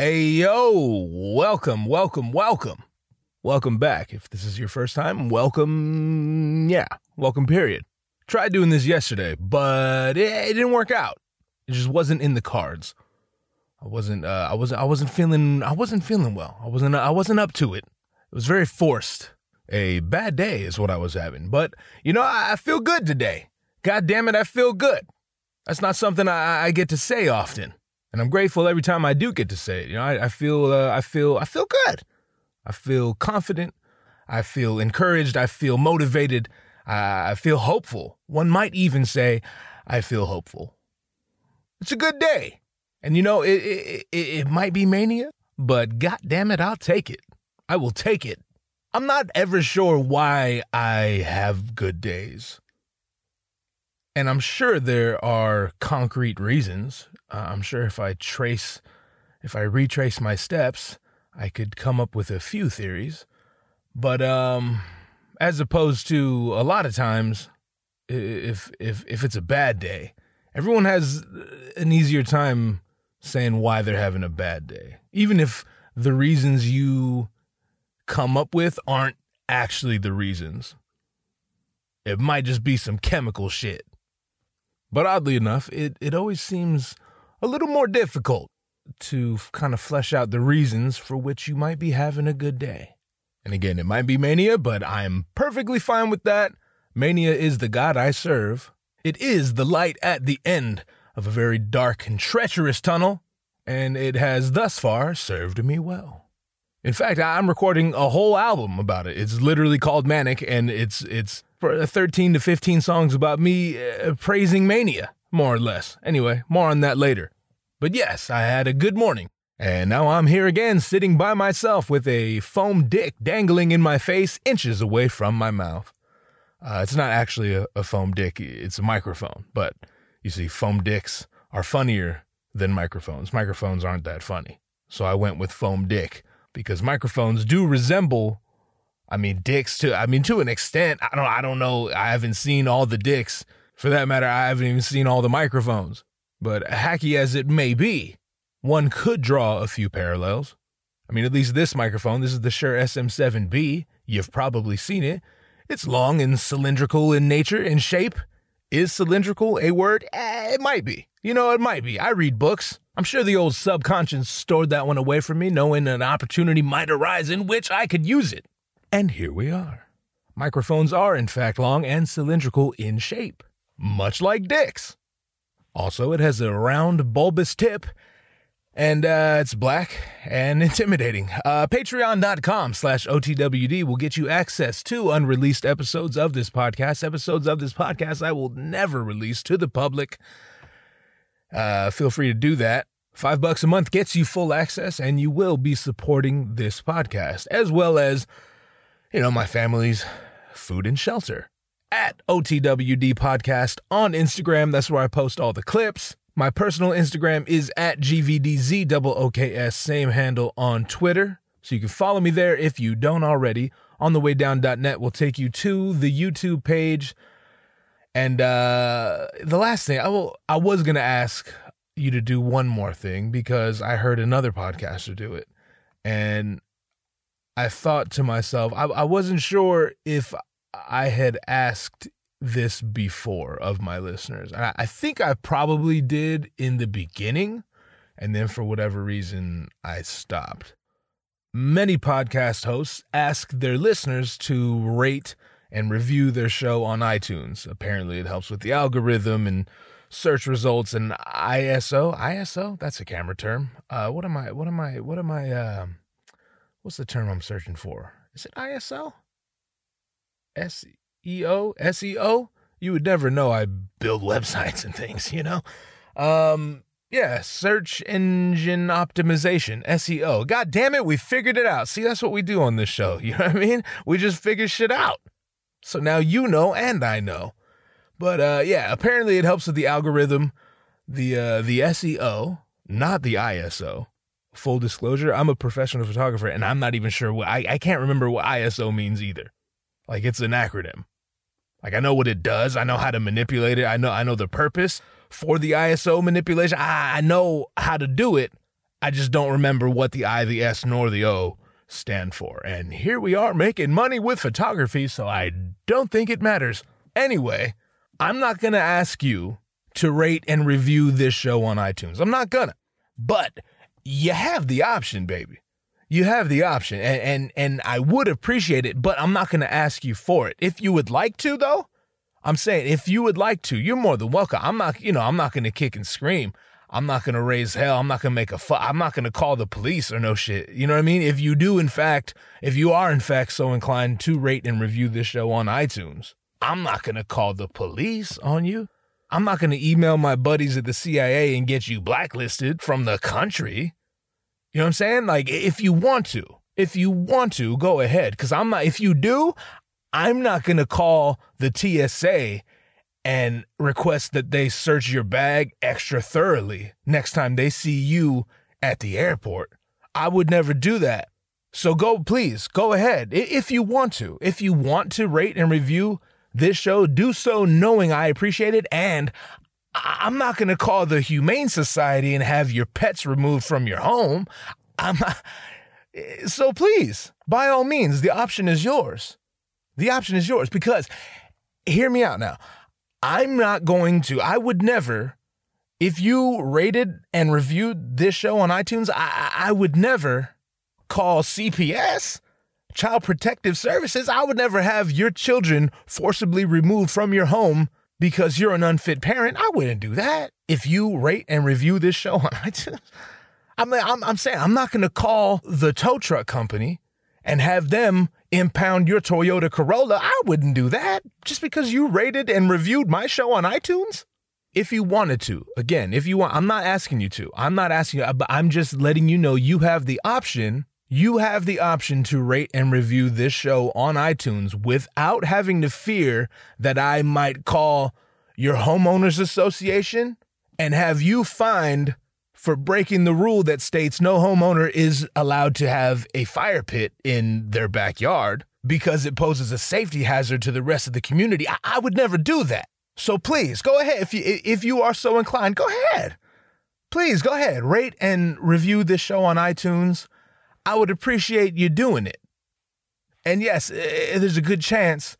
Hey, yo, welcome, welcome, welcome. Welcome back. If this is your first time, welcome. Yeah, welcome, period. Tried doing this yesterday, but it, it didn't work out. It just wasn't in the cards. I wasn't, uh, I wasn't, I wasn't feeling, I wasn't feeling well. I wasn't, I wasn't up to it. It was very forced. A bad day is what I was having. But, you know, I, I feel good today. God damn it, I feel good. That's not something I, I get to say often and I'm grateful every time I do get to say it. You know, I, I feel, uh, I feel, I feel good. I feel confident. I feel encouraged. I feel motivated. I, feel hopeful. One might even say, I feel hopeful. It's a good day, and you know, it it, it, it might be mania, but god damn it, I'll take it. I will take it. I'm not ever sure why I have good days. And I'm sure there are concrete reasons. Uh, I'm sure if I trace, if I retrace my steps, I could come up with a few theories. But um, as opposed to a lot of times, if if if it's a bad day, everyone has an easier time saying why they're having a bad day, even if the reasons you come up with aren't actually the reasons. It might just be some chemical shit. But oddly enough, it, it always seems a little more difficult to kind of flesh out the reasons for which you might be having a good day. And again, it might be mania, but I'm perfectly fine with that. Mania is the God I serve. It is the light at the end of a very dark and treacherous tunnel, and it has thus far served me well. In fact, I'm recording a whole album about it. It's literally called Manic, and it's it's for 13 to 15 songs about me uh, praising mania, more or less. Anyway, more on that later. But yes, I had a good morning. And now I'm here again, sitting by myself with a foam dick dangling in my face, inches away from my mouth. Uh, it's not actually a, a foam dick, it's a microphone. But you see, foam dicks are funnier than microphones. Microphones aren't that funny. So I went with foam dick because microphones do resemble I mean, dicks to I mean to an extent. I don't I don't know. I haven't seen all the dicks. For that matter, I haven't even seen all the microphones. But hacky as it may be, one could draw a few parallels. I mean, at least this microphone, this is the Shure SM7B. You've probably seen it. It's long and cylindrical in nature and shape. Is cylindrical a word? Eh, it might be. You know, it might be. I read books. I'm sure the old subconscious stored that one away from me, knowing an opportunity might arise in which I could use it. And here we are. Microphones are, in fact, long and cylindrical in shape, much like dicks. Also, it has a round, bulbous tip, and uh, it's black and intimidating. Uh, Patreon.com slash OTWD will get you access to unreleased episodes of this podcast, episodes of this podcast I will never release to the public. Uh, feel free to do that. Five bucks a month gets you full access, and you will be supporting this podcast, as well as you know, my family's food and shelter. At OTWD Podcast on Instagram, that's where I post all the clips. My personal Instagram is at GVDZOOKS, same handle on Twitter. So you can follow me there if you don't already. On the way down.net will take you to the YouTube page. And uh, the last thing I will I was gonna ask you to do one more thing because I heard another podcaster do it. And I thought to myself, I, I wasn't sure if I had asked this before of my listeners. And I, think I probably did in the beginning. And then for whatever reason, I stopped. Many podcast hosts ask their listeners to rate and review their show on iTunes. Apparently, it helps with the algorithm and search results and ISO. ISO, that's a camera term. Uh, what am I? What am I? What am I? Uh, what's the term I'm searching for? Is it ISO? SEO? SEO? You would never know I build websites and things, you know? Um, yeah, search engine optimization, SEO. God damn it, we figured it out. See, that's what we do on this show. You know what I mean? We just figure shit out. So now you know and I know. But uh yeah, apparently it helps with the algorithm, the uh the SEO, not the ISO full disclosure, I'm a professional photographer and I'm not even sure what I, I can't remember what ISO means either. Like it's an acronym. Like I know what it does. I know how to manipulate it. I know I know the purpose for the ISO manipulation. I, I know how to do it. I just don't remember what the I, the S, nor the O stand for. And here we are making money with photography, so I don't think it matters. Anyway, I'm not going to ask you to rate and review this show on iTunes. I'm not gonna. But you have the option, baby. You have the option. And and, and I would appreciate it, but I'm not going to ask you for it. If you would like to though, I'm saying if you would like to, you're more than welcome. I'm not, you know, I'm not going to kick and scream. I'm not going to raise hell. I'm not going to make a fu- I'm not going to call the police or no shit. You know what I mean? If you do, in fact, if you are, in fact, so inclined to rate and review this show on iTunes, I'm not going to call the police on you. I'm not going to email my buddies at the CIA and get you blacklisted from the country. You know what I'm saying? Like, if you want to, if you want to, go ahead. Because I'm not, if you do, I'm not going to call the TSA and request that they search your bag extra thoroughly next time they see you at the airport. I would never do that. So go, please, go ahead if you want to. If you want to rate and review this show, do so knowing I appreciate it. And I'm not going to call the Humane Society and have your pets removed from your home. I'm not. Eh, so please, by all means, the option is yours. The option is yours because hear me out now. I'm not going to, I would never, if you rated and reviewed this show on iTunes, I, I would never call CPS Child Protective Services, I would never have your children forcibly removed from your home because you're an unfit parent. I wouldn't do that. If you rate and review this show on iTunes, I'm, I'm, I'm saying I'm not going to call the tow truck company and have them impound your Toyota Corolla. I wouldn't do that just because you rated and reviewed my show on iTunes. If you wanted to, again, if you want, I'm not asking you to. I'm not asking you, but I'm just letting you know you have the option you have the option to rate and review this show on iTunes without having to fear that I might call your homeowners association and have you fined for breaking the rule that states no homeowner is allowed to have a fire pit in their backyard because it poses a safety hazard to the rest of the community. I, I would never do that. So please go ahead. If you, if you are so inclined, go ahead. Please go ahead. Rate and review this show on iTunes I would appreciate you doing it. And yes, there's a good chance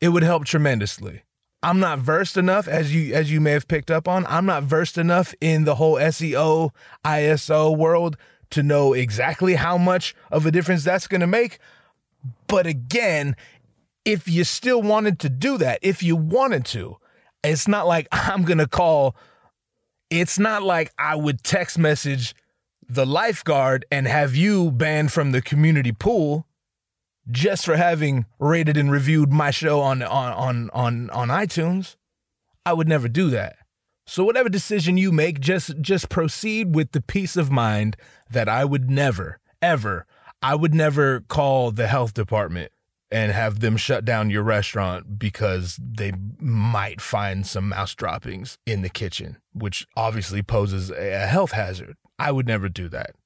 it would help tremendously. I'm not versed enough, as you as you may have picked up on. I'm not versed enough in the whole SEO, ISO world to know exactly how much of a difference that's going to make. But again, if you still wanted to do that, if you wanted to, it's not like I'm going to call. It's not like I would text message the lifeguard and have you banned from the community pool just for having rated and reviewed my show on on on on, on iTunes. I would never do that. So whatever decision you make, just just proceed with the peace of mind that I would never ever I would never call the health department and have them shut down your restaurant because they might find some mouse droppings in the kitchen, which obviously poses a health hazard. I would never do that.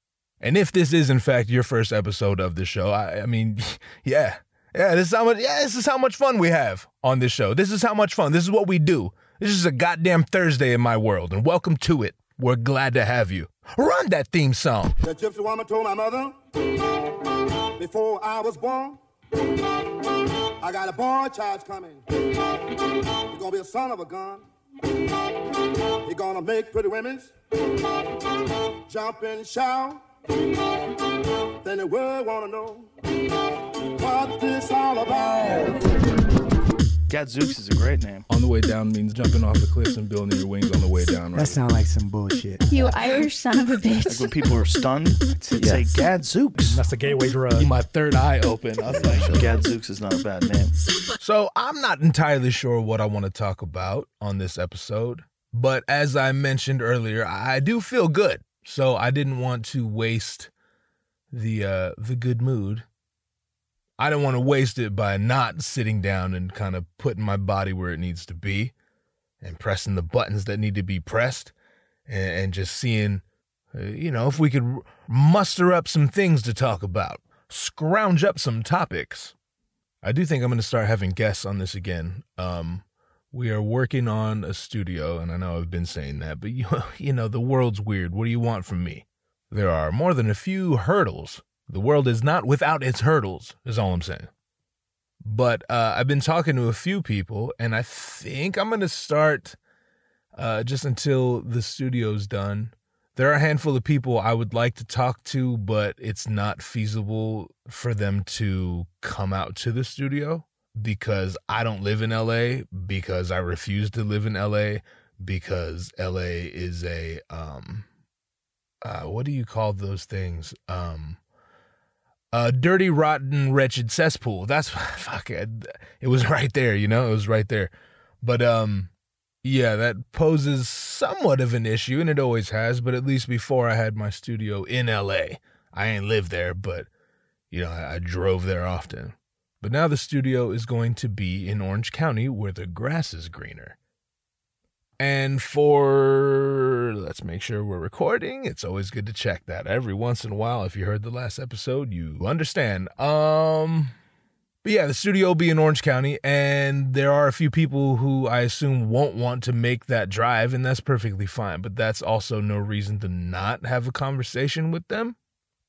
And if this is in fact your first episode of the show, I, I mean, yeah, yeah, this is how much, yeah, this is how much fun we have on this show. This is how much fun. This is what we do. This is a goddamn Thursday in my world, and welcome to it. We're glad to have you. Run that theme song. Gypsy woman told my mother before I was born, I got a boy child coming. He's gonna be a son of a gun. He's gonna make pretty women jump and shout. Then the world wanna know what this all about. Gadzooks is a great name. On the way down means jumping off the cliffs and building your wings on the way down. Right? That sounds like some bullshit. You Irish son of a Like bitch. when people are stunned, they'd say Gadzooks. That's a gateway drug. My third eye open. I was like, Gadzooks is not a bad name. So I'm not entirely sure what I want to talk about on this episode, but as I mentioned earlier, I do feel good. So I didn't want to waste the uh the good mood. I don't want to waste it by not sitting down and kind of putting my body where it needs to be and pressing the buttons that need to be pressed and, and just seeing uh, you know if we could muster up some things to talk about, scrounge up some topics. I do think I'm going to start having guests on this again. Um, we are working on a studio, and I know I've been saying that, but you, you know, the world's weird. What do you want from me? there are more than a few hurdles. The world is not without its hurdles, is all I'm saying. But uh, I've been talking to a few people, and I think I'm going to start uh, just until the studio's done. There are a handful of people I would like to talk to, but it's not feasible for them to come out to the studio because I don't live in LA, because I refuse to live in LA, because LA is a um uh what do you call those things? Um a dirty, rotten, wretched cesspool. That's fuck it. It was right there, you know, it was right there. But um yeah, that poses somewhat of an issue, and it always has, but at least before I had my studio in LA. I ain't lived there, but you know, I, I drove there often. But now the studio is going to be in Orange County where the grass is greener. And for let's make sure we're recording, it's always good to check that every once in a while. If you heard the last episode, you understand. Um but yeah, the studio will be in Orange County, and there are a few people who I assume won't want to make that drive, and that's perfectly fine. But that's also no reason to not have a conversation with them.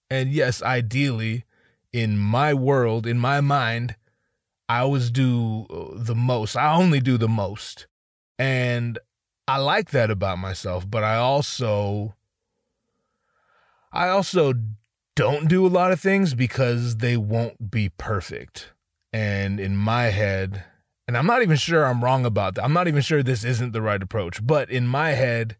And yes, ideally, in my world, in my mind, I always do uh, the most. I only do the most. And I like that about myself, but I also I also don't do a lot of things because they won't be perfect. And in my head, and I'm not even sure I'm wrong about that. I'm not even sure this isn't the right approach, but in my head,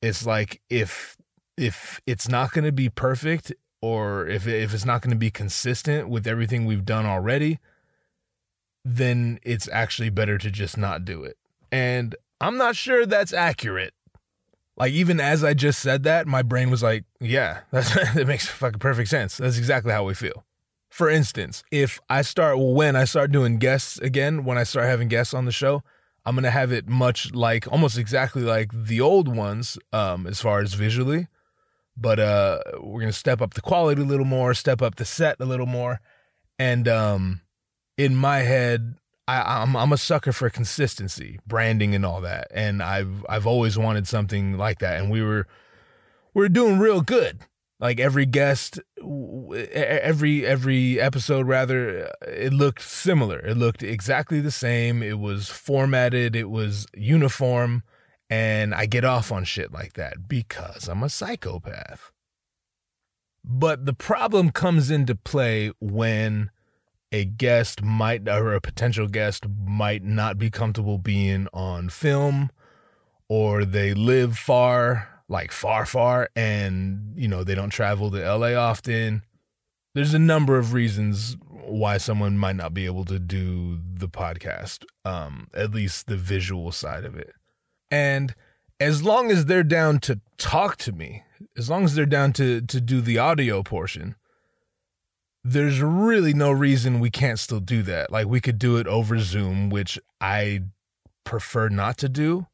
it's like if if it's not going to be perfect or if if it's not going to be consistent with everything we've done already, then it's actually better to just not do it. And I'm not sure that's accurate. Like even as I just said that, my brain was like, "Yeah, that makes fucking perfect sense. That's exactly how we feel." For instance, if I start when I start doing guests again, when I start having guests on the show, I'm gonna have it much like almost exactly like the old ones, um, as far as visually. But uh, we're gonna step up the quality a little more, step up the set a little more, and um, in my head, I, I'm I'm a sucker for consistency, branding, and all that. And I've I've always wanted something like that. And we were we are doing real good. Like every guest, every every episode, rather, uh, it looked similar. It looked exactly the same. It was formatted. It was uniform. And I get off on shit like that because I'm a psychopath. But the problem comes into play when a guest might or a potential guest might not be comfortable being on film or they live far like far far and you know they don't travel to LA often. There's a number of reasons why someone might not be able to do the podcast um at least the visual side of it. And as long as they're down to talk to me as long as they're down to to do the audio portion there's really no reason we can't still do that. Like we could do it over Zoom, which I prefer not to do.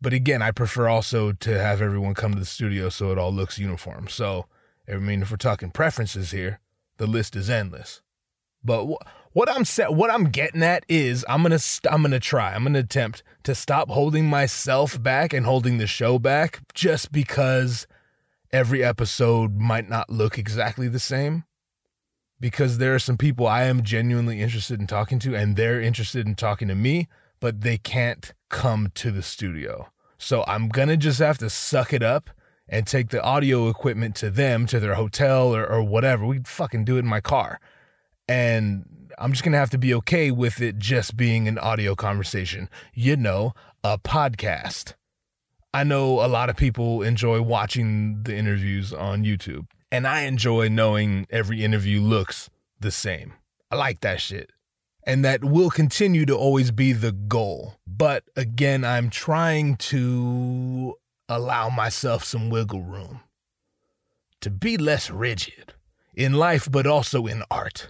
But again, I prefer also to have everyone come to the studio so it all looks uniform. So, I mean, if we're talking preferences here, the list is endless. But wh- what I'm set, what I'm getting at is I'm gonna st- I'm gonna try. I'm gonna attempt to stop holding myself back and holding the show back just because every episode might not look exactly the same because there are some people I am genuinely interested in talking to and they're interested in talking to me, but they can't come to the studio. So I'm going to just have to suck it up and take the audio equipment to them, to their hotel or, or whatever. We fucking do it in my car. And I'm just going to have to be okay with it just being an audio conversation. You know, a podcast. I know a lot of people enjoy watching the interviews on YouTube. And I enjoy knowing every interview looks the same. I like that shit. And that will continue to always be the goal. But again, I'm trying to allow myself some wiggle room to be less rigid in life, but also in art.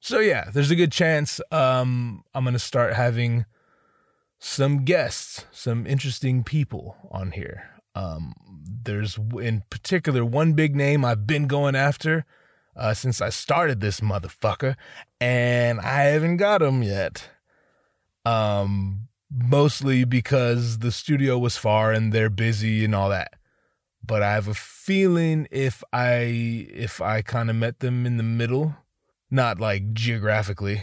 So yeah, there's a good chance um, I'm gonna start having some guests, some interesting people on here. Um, there's in particular one big name I've been going after uh, since I started this motherfucker, and I haven't got him yet. Um, mostly because the studio was far and they're busy and all that. but I have a feeling if I if I kind of met them in the middle, not like geographically,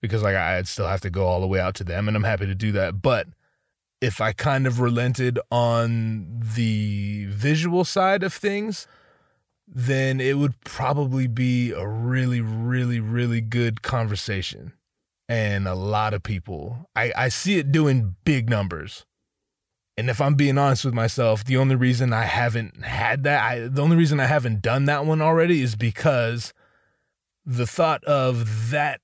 because like I'd still have to go all the way out to them, and I'm happy to do that. But if I kind of relented on the visual side of things, then it would probably be a really, really, really good conversation. And a lot of people, I, I see it doing big numbers. And if I'm being honest with myself, the only reason I haven't had that, I, the only reason I haven't done that one already is because the thought of that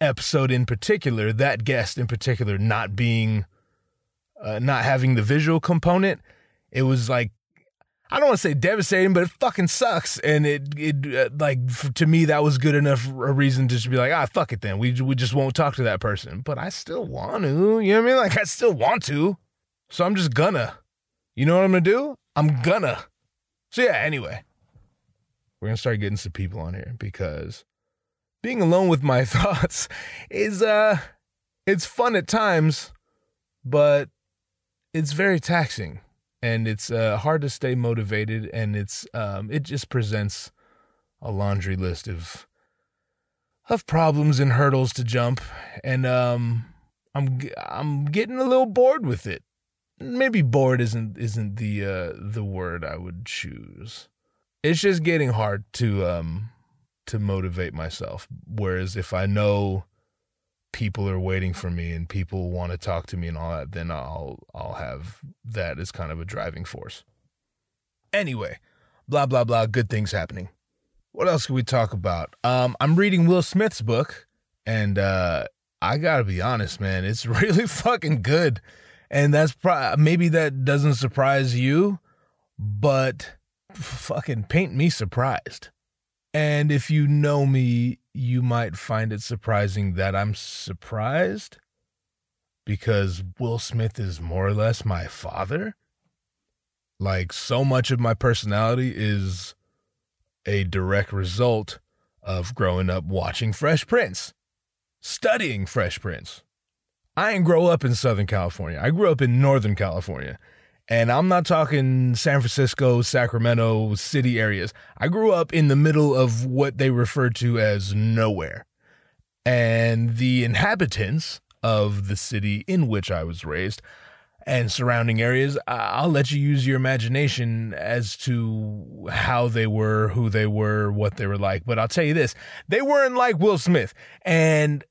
episode in particular, that guest in particular, not being, uh, not having the visual component, it was like I don't want to say devastating, but it fucking sucks. And it, it uh, like to me, that was good enough a reason to just be like, ah, fuck it then. We we just won't talk to that person. But I still want to. You know what I mean? Like I still want to. So I'm just gonna. You know what I'm gonna do? I'm gonna. So yeah. Anyway, we're gonna start getting some people on here because being alone with my thoughts is uh, it's fun at times, but it's very taxing and it's uh, hard to stay motivated and it's um, it just presents a laundry list of of problems and hurdles to jump and um, I'm I'm getting a little bored with it. Maybe bored isn't isn't the uh, the word I would choose. It's just getting hard to um to motivate myself whereas if I know people are waiting for me and people want to talk to me and all that, then I'll I'll have that as kind of a driving force. Anyway, blah blah blah, good things happening. What else can we talk about? Um, I'm reading Will Smith's book, and uh, I gotta be honest, man, it's really fucking good. And that's pro- maybe that doesn't surprise you, but fucking paint me surprised. And if you know me, you might find it surprising that I'm surprised because Will Smith is more or less my father. Like, so much of my personality is a direct result of growing up watching Fresh Prince, studying Fresh Prince. I didn't grow up in Southern California. I grew up in Northern California. And I'm not talking San Francisco, Sacramento city areas. I grew up in the middle of what they refer to as nowhere. And the inhabitants of the city in which I was raised and surrounding areas, I'll let you use your imagination as to how they were, who they were, what they were like. But I'll tell you this they weren't like Will Smith. And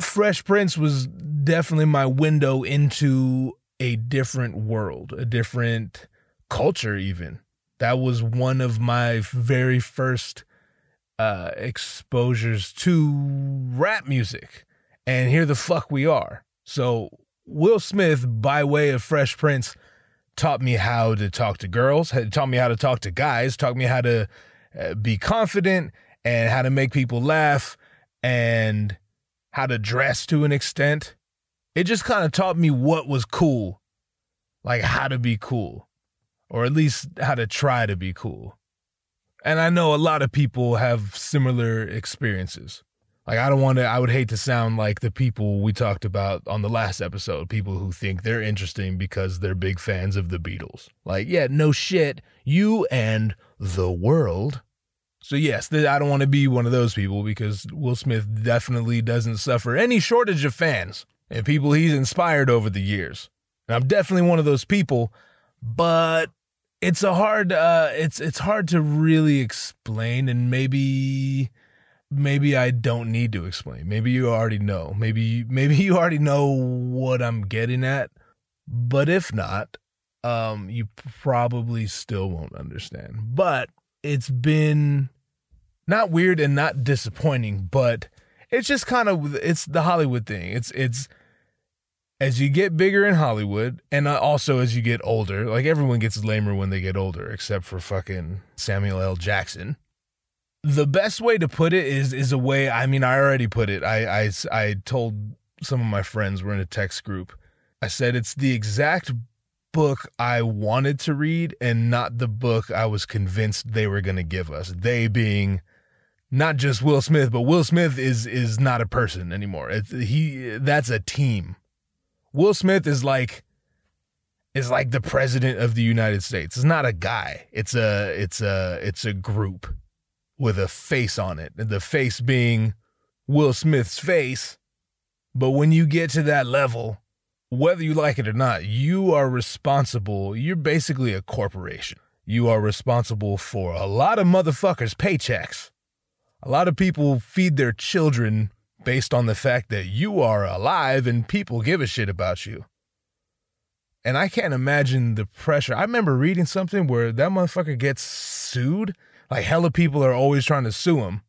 Fresh Prince was definitely my window into a different world, a different culture, even. That was one of my very first uh, exposures to rap music. And here the fuck we are. So, Will Smith, by way of Fresh Prince, taught me how to talk to girls, taught me how to talk to guys, taught me how to uh, be confident and how to make people laugh and how to dress to an extent it just kind of taught me what was cool, like how to be cool, or at least how to try to be cool. And I know a lot of people have similar experiences. Like, I don't want to, I would hate to sound like the people we talked about on the last episode, people who think they're interesting because they're big fans of the Beatles. Like, yeah, no shit, you and the world. So, yes, I don't want to be one of those people because Will Smith definitely doesn't suffer any shortage of fans and people he's inspired over the years. And I'm definitely one of those people, but it's a hard uh it's it's hard to really explain and maybe maybe I don't need to explain. Maybe you already know. Maybe maybe you already know what I'm getting at. But if not, um you probably still won't understand. But it's been not weird and not disappointing, but it's just kind of it's the Hollywood thing. It's it's as you get bigger in Hollywood, and uh, also as you get older, like everyone gets lamer when they get older, except for fucking Samuel L. Jackson. The best way to put it is is a way. I mean, I already put it. I I I told some of my friends we're in a text group. I said it's the exact book I wanted to read, and not the book I was convinced they were going to give us. They being not just Will Smith, but Will Smith is is not a person anymore. It's, he that's a team Will Smith is like is like the president of the United States. It's not a guy. It's a it's a it's a group with a face on it. The face being Will Smith's face. But when you get to that level, whether you like it or not, you are responsible. You're basically a corporation. You are responsible for a lot of motherfuckers' paychecks. A lot of people feed their children based on the fact that you are alive and people give a shit about you. And I can't imagine the pressure. I remember reading something where that motherfucker gets sued. Like hella people are always trying to sue him.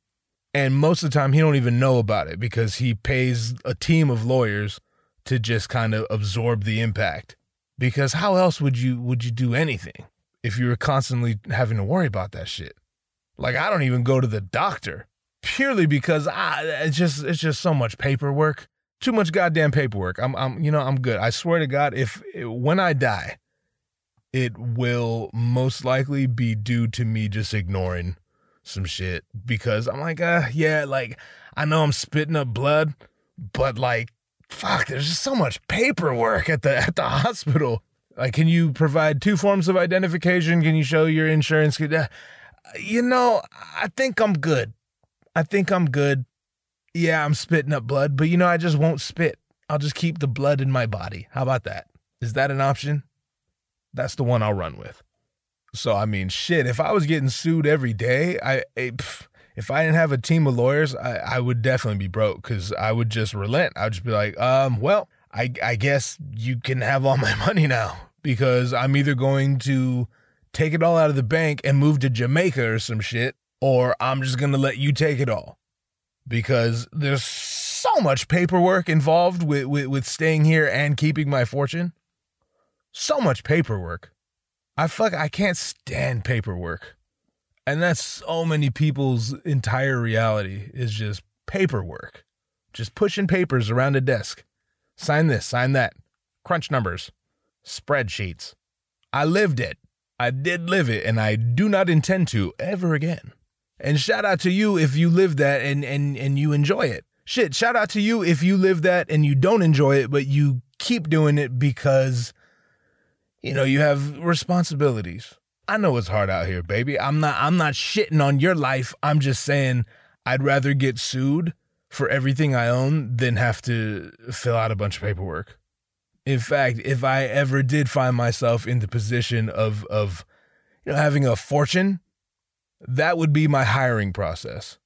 And most of the time he don't even know about it because he pays a team of lawyers to just kind of absorb the impact. Because how else would you would you do anything if you were constantly having to worry about that shit? Like I don't even go to the doctor purely because I it's just it's just so much paperwork too much goddamn paperwork. I'm, I'm, you know, I'm good. I swear to God, if when I die, it will most likely be due to me just ignoring some shit because I'm like, uh, yeah, like I know I'm spitting up blood, but like, fuck, there's just so much paperwork at the at the hospital. Like, can you provide two forms of identification? Can you show your insurance? Uh, you know, I think I'm good. I think I'm good yeah, I'm spitting up blood, but you know, I just won't spit. I'll just keep the blood in my body. How about that? Is that an option? That's the one I'll run with. So, I mean, shit, if I was getting sued every day, I, if I didn't have a team of lawyers, I, I would definitely be broke because I would just relent. I would just be like, um, well, I, I guess you can have all my money now because I'm either going to take it all out of the bank and move to Jamaica or some shit, or I'm just going to let you take it all because there's so much paperwork involved with, with, with staying here and keeping my fortune. So much paperwork. I fuck I can't stand paperwork. And that's so many people's entire reality is just paperwork. Just pushing papers around a desk. Sign this, sign that. Crunch numbers. Spreadsheets. I lived it. I did live it, and I do not intend to ever again. And shout out to you if you live that and and and you enjoy it. Shit, shout out to you if you live that and you don't enjoy it, but you keep doing it because you know, you have responsibilities. I know it's hard out here, baby. I'm not I'm not shitting on your life. I'm just saying I'd rather get sued for everything I own than have to fill out a bunch of paperwork. In fact, if I ever did find myself in the position of of you know having a fortune that would be my hiring process.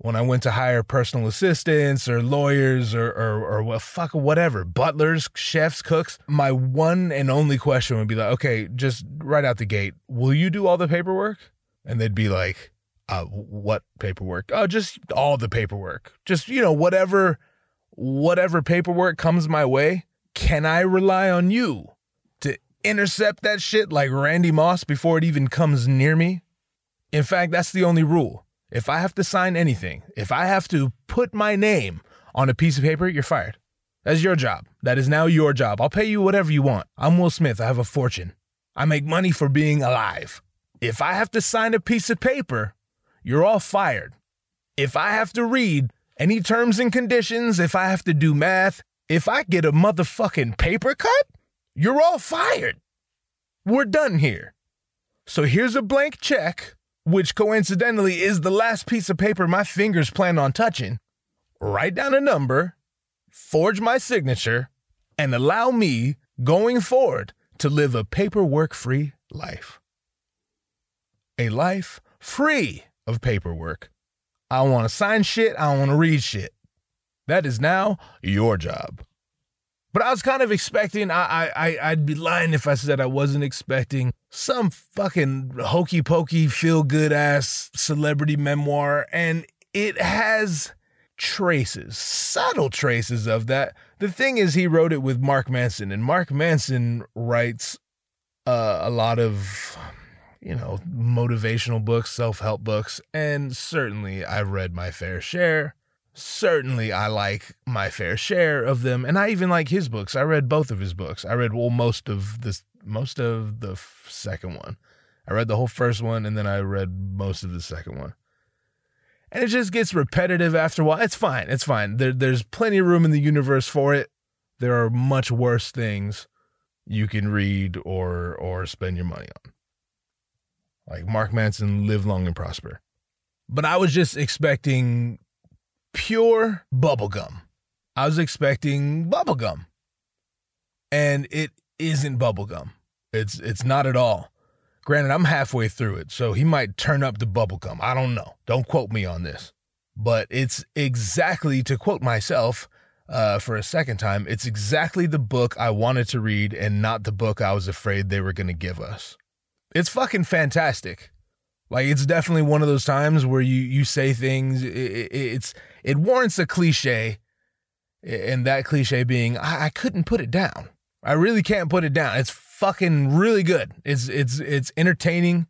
When I went to hire personal assistants or lawyers or, or, or well, fuck whatever, butlers, chefs, cooks, my one and only question would be like, okay, just right out the gate, will you do all the paperwork? And they'd be like, uh, what paperwork? Oh, just all the paperwork. Just, you know, whatever, whatever paperwork comes my way, can I rely on you to intercept that shit like Randy Moss before it even comes near me? In fact, that's the only rule. If I have to sign anything, if I have to put my name on a piece of paper, you're fired. That's your job. That is now your job. I'll pay you whatever you want. I'm Will Smith. I have a fortune. I make money for being alive. If I have to sign a piece of paper, you're all fired. If I have to read any terms and conditions, if I have to do math, if I get a motherfucking paper cut, you're all fired. We're done here. So here's a blank check which coincidentally is the last piece of paper my fingers plan on touching, write down a number, forge my signature, and allow me, going forward, to live a paperwork free life. A life free of paperwork. I don't want to sign shit, I don't want to read shit. That is now your job. But I was kind of expecting, I, I, I'd be lying if I said I wasn't expecting some fucking hokey pokey, feel good ass celebrity memoir. And it has traces, subtle traces of that. The thing is, he wrote it with Mark Manson, and Mark Manson writes uh, a lot of, you know, motivational books, self help books. And certainly I've read my fair share certainly I like my fair share of them, and I even like his books. I read both of his books. I read well most of this, most of the second one. I read the whole first one, and then I read most of the second one. And it just gets repetitive after a while. It's fine. It's fine. There, there's plenty of room in the universe for it. There are much worse things you can read or or spend your money on. Like Mark Manson, live long and prosper. But I was just expecting pure bubblegum. I was expecting bubblegum. And it isn't bubblegum. It's it's not at all. Granted, I'm halfway through it, so he might turn up the bubblegum. I don't know. Don't quote me on this. But it's exactly, to quote myself uh, for a second time, it's exactly the book I wanted to read and not the book I was afraid they were going to give us. It's fucking fantastic. Like it's definitely one of those times where you you say things. It, it, it's it warrants a cliche, and that cliche being I, I couldn't put it down. I really can't put it down. It's fucking really good. It's it's it's entertaining.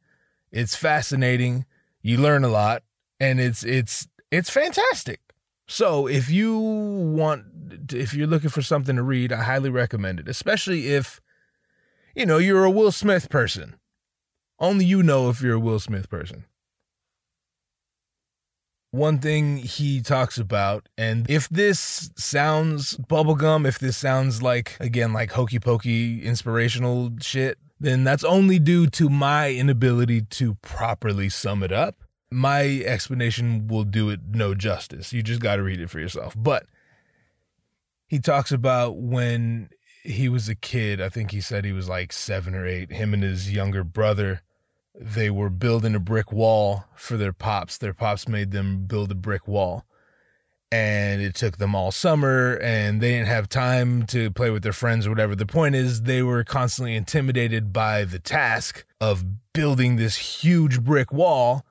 It's fascinating. You learn a lot, and it's it's it's fantastic. So if you want, if you're looking for something to read, I highly recommend it. Especially if, you know, you're a Will Smith person. Only you know if you're a Will Smith person one thing he talks about, and if this sounds bubblegum, if this sounds like, again, like hokey pokey inspirational shit, then that's only due to my inability to properly sum it up. My explanation will do it no justice. You just got to read it for yourself. But he talks about when he was a kid, I think he said he was like seven or eight, him and his younger brother they were building a brick wall for their pops. Their pops made them build a brick wall. And it took them all summer, and they didn't have time to play with their friends or whatever. The point is, they were constantly intimidated by the task of building this huge brick wall.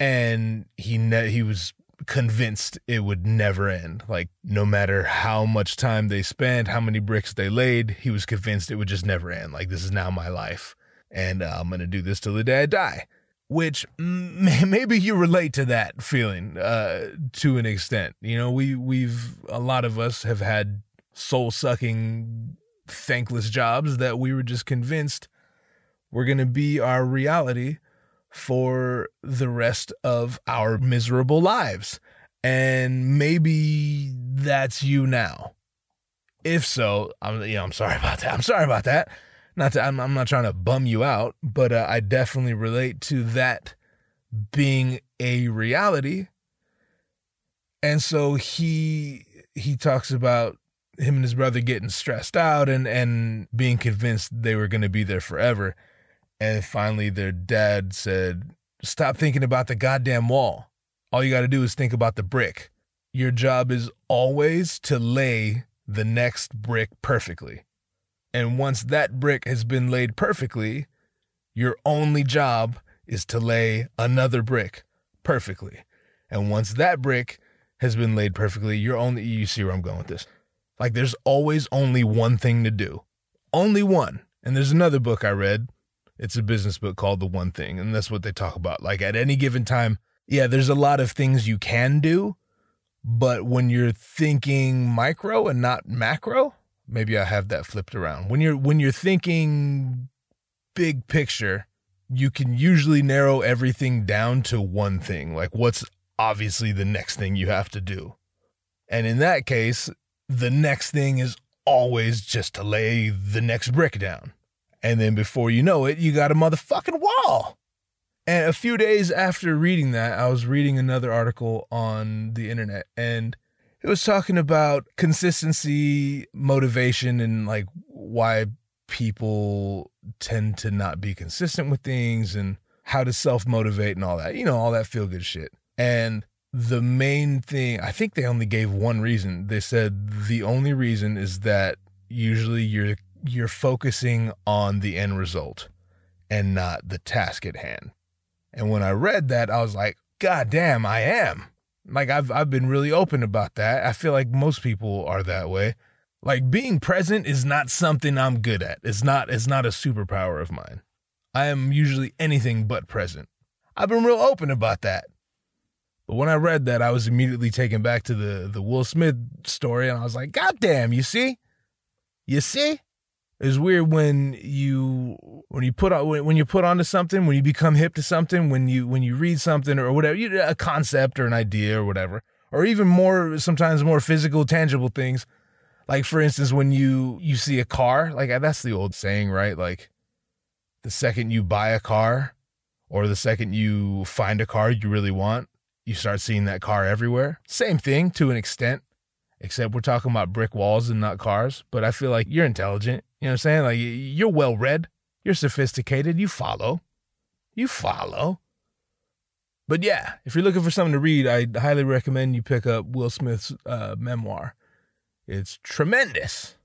And he ne- he was convinced it would never end. Like, no matter how much time they spent, how many bricks they laid, he was convinced it would just never end. Like, this is now my life and uh, I'm going to do this till the day I die. Which maybe you relate to that feeling uh, to an extent. You know, we we've a lot of us have had soul sucking, thankless jobs that we were just convinced were going to be our reality for the rest of our miserable lives. And maybe that's you now. If so, I'm you know, I'm sorry about that. I'm sorry about that not to, I'm, I'm not trying to bum you out, but uh, I definitely relate to that being a reality. And so he he talks about him and his brother getting stressed out and and being convinced they were going to be there forever. And finally their dad said, "Stop thinking about the goddamn wall. All you got to do is think about the brick. Your job is always to lay the next brick perfectly. And once that brick has been laid perfectly, your only job is to lay another brick perfectly. And once that brick has been laid perfectly, you're only, you see where I'm going with this. Like there's always only one thing to do. Only one. And there's another book I read. It's a business book called The One Thing. And that's what they talk about. Like at any given time, yeah, there's a lot of things you can do. But when you're thinking micro and not macro, maybe I have that flipped around. When you're when you're thinking big picture, you can usually narrow everything down to one thing, like what's obviously the next thing you have to do. And in that case, the next thing is always just to lay the next brick down. And then before you know it, you got a motherfucking wall. And a few days after reading that, I was reading another article on the internet and it was talking about consistency, motivation, and like why people tend to not be consistent with things and how to self motivate and all that. You know, all that feel good shit. And the main thing, I think they only gave one reason. They said the only reason is that usually you're you're focusing on the end result and not the task at hand. And when I read that, I was like, God damn, I am. Like I've I've been really open about that. I feel like most people are that way. Like being present is not something I'm good at. It's not it's not a superpower of mine. I am usually anything but present. I've been real open about that. But when I read that, I was immediately taken back to the the Will Smith story and I was like, God damn, you see? You see? It's weird when you when you put on when you put onto something, when you become hip to something, when you when you read something or whatever, you, a concept or an idea or whatever, or even more sometimes more physical, tangible things. Like for instance, when you you see a car, like that's the old saying, right? Like the second you buy a car or the second you find a car you really want, you start seeing that car everywhere. Same thing to an extent, except we're talking about brick walls and not cars. But I feel like you're intelligent. You know what I'm saying? Like you're well read, you're sophisticated, you follow. You follow. But yeah, if you're looking for something to read, I highly recommend you pick up Will Smith's uh, memoir. It's tremendous.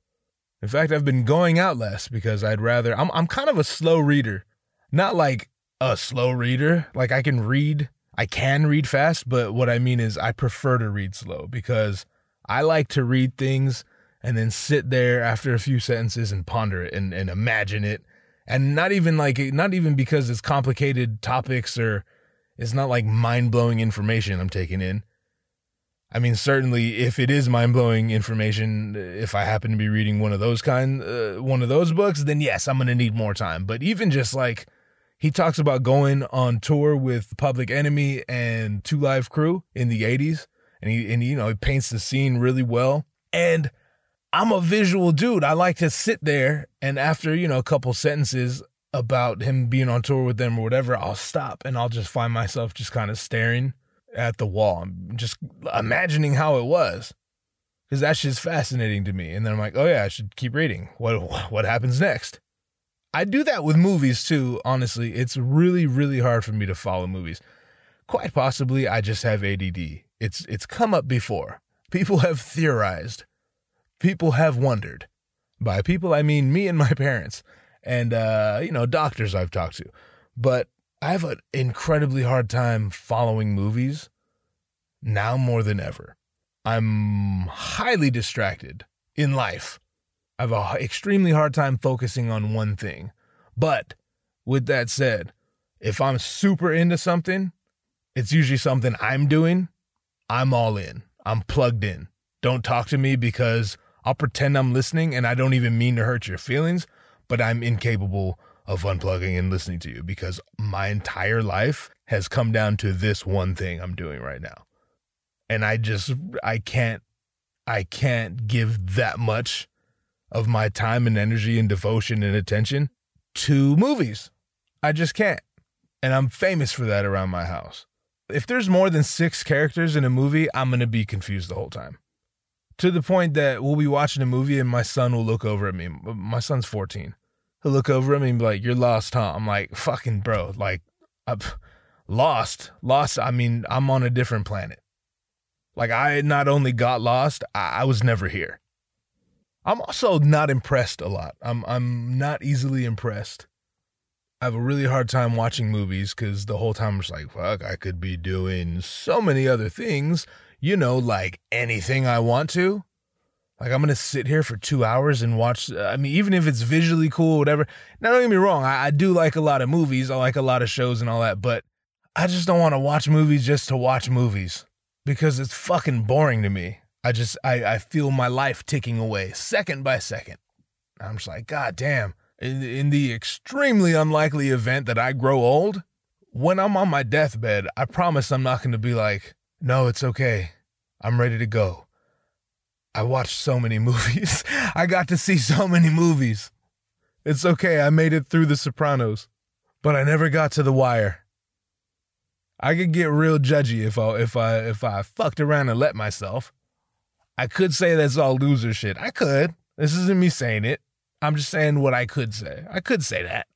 In fact, I've been going out less because I'd rather. I'm I'm kind of a slow reader, not like a slow reader. Like I can read, I can read fast, but what I mean is I prefer to read slow because I like to read things and then sit there after a few sentences and ponder it and, and imagine it. And not even like not even because it's complicated topics or it's not like mind blowing information I'm taking in. I mean, certainly, if it is mind blowing information, if I happen to be reading one of those kind, uh, one of those books, then yes, I'm gonna need more time. But even just like he talks about going on tour with Public Enemy and Two Live Crew in the '80s, and he and you know he paints the scene really well. And I'm a visual dude. I like to sit there and after you know a couple sentences, about him being on tour with them or whatever, I'll stop and I'll just find myself just kind of staring at the wall. I'm just imagining how it was. Cause that's just fascinating to me. And then I'm like, oh yeah, I should keep reading. What what happens next? I do that with movies too, honestly. It's really, really hard for me to follow movies. Quite possibly I just have ADD. It's it's come up before. People have theorized. People have wondered. By people I mean me and my parents and uh, you know doctors I've talked to, but I have an incredibly hard time following movies now more than ever. I'm highly distracted in life. I have an extremely hard time focusing on one thing. But with that said, if I'm super into something, it's usually something I'm doing. I'm all in. I'm plugged in. Don't talk to me because I'll pretend I'm listening and I don't even mean to hurt your feelings but I'm incapable of unplugging and listening to you because my entire life has come down to this one thing I'm doing right now. And I just I can't I can't give that much of my time and energy and devotion and attention to movies. I just can't. And I'm famous for that around my house. If there's more than 6 characters in a movie, I'm going to be confused the whole time. To the point that we'll be watching a movie and my son will look over at me. My son's 14 he'll look over at me and be like, "You're lost, huh?" I'm like, "Fucking bro, like, I'm lost, lost. I mean, I'm on a different planet. Like, I not only got lost, I, I was never here. I'm also not impressed a lot. I'm I'm not easily impressed. I have a really hard time watching movies because the whole time I'm just like, fuck, I could be doing so many other things, you know, like anything I want to. Like I'm gonna sit here for two hours and watch. I mean, even if it's visually cool, whatever. Now, don't get me wrong. I, I do like a lot of movies. I like a lot of shows and all that. But I just don't want to watch movies just to watch movies because it's fucking boring to me. I just I I feel my life ticking away second by second. I'm just like, God damn. In, in the extremely unlikely event that I grow old, when I'm on my deathbed, I promise I'm not going to be like, no, it's okay. I'm ready to go. I watched so many movies. I got to see so many movies. It's okay. I made it through The Sopranos, but I never got to The Wire. I could get real judgy if I if I if I fucked around and let myself. I could say that's all loser shit. I could. This isn't me saying it. I'm just saying what I could say. I could say that.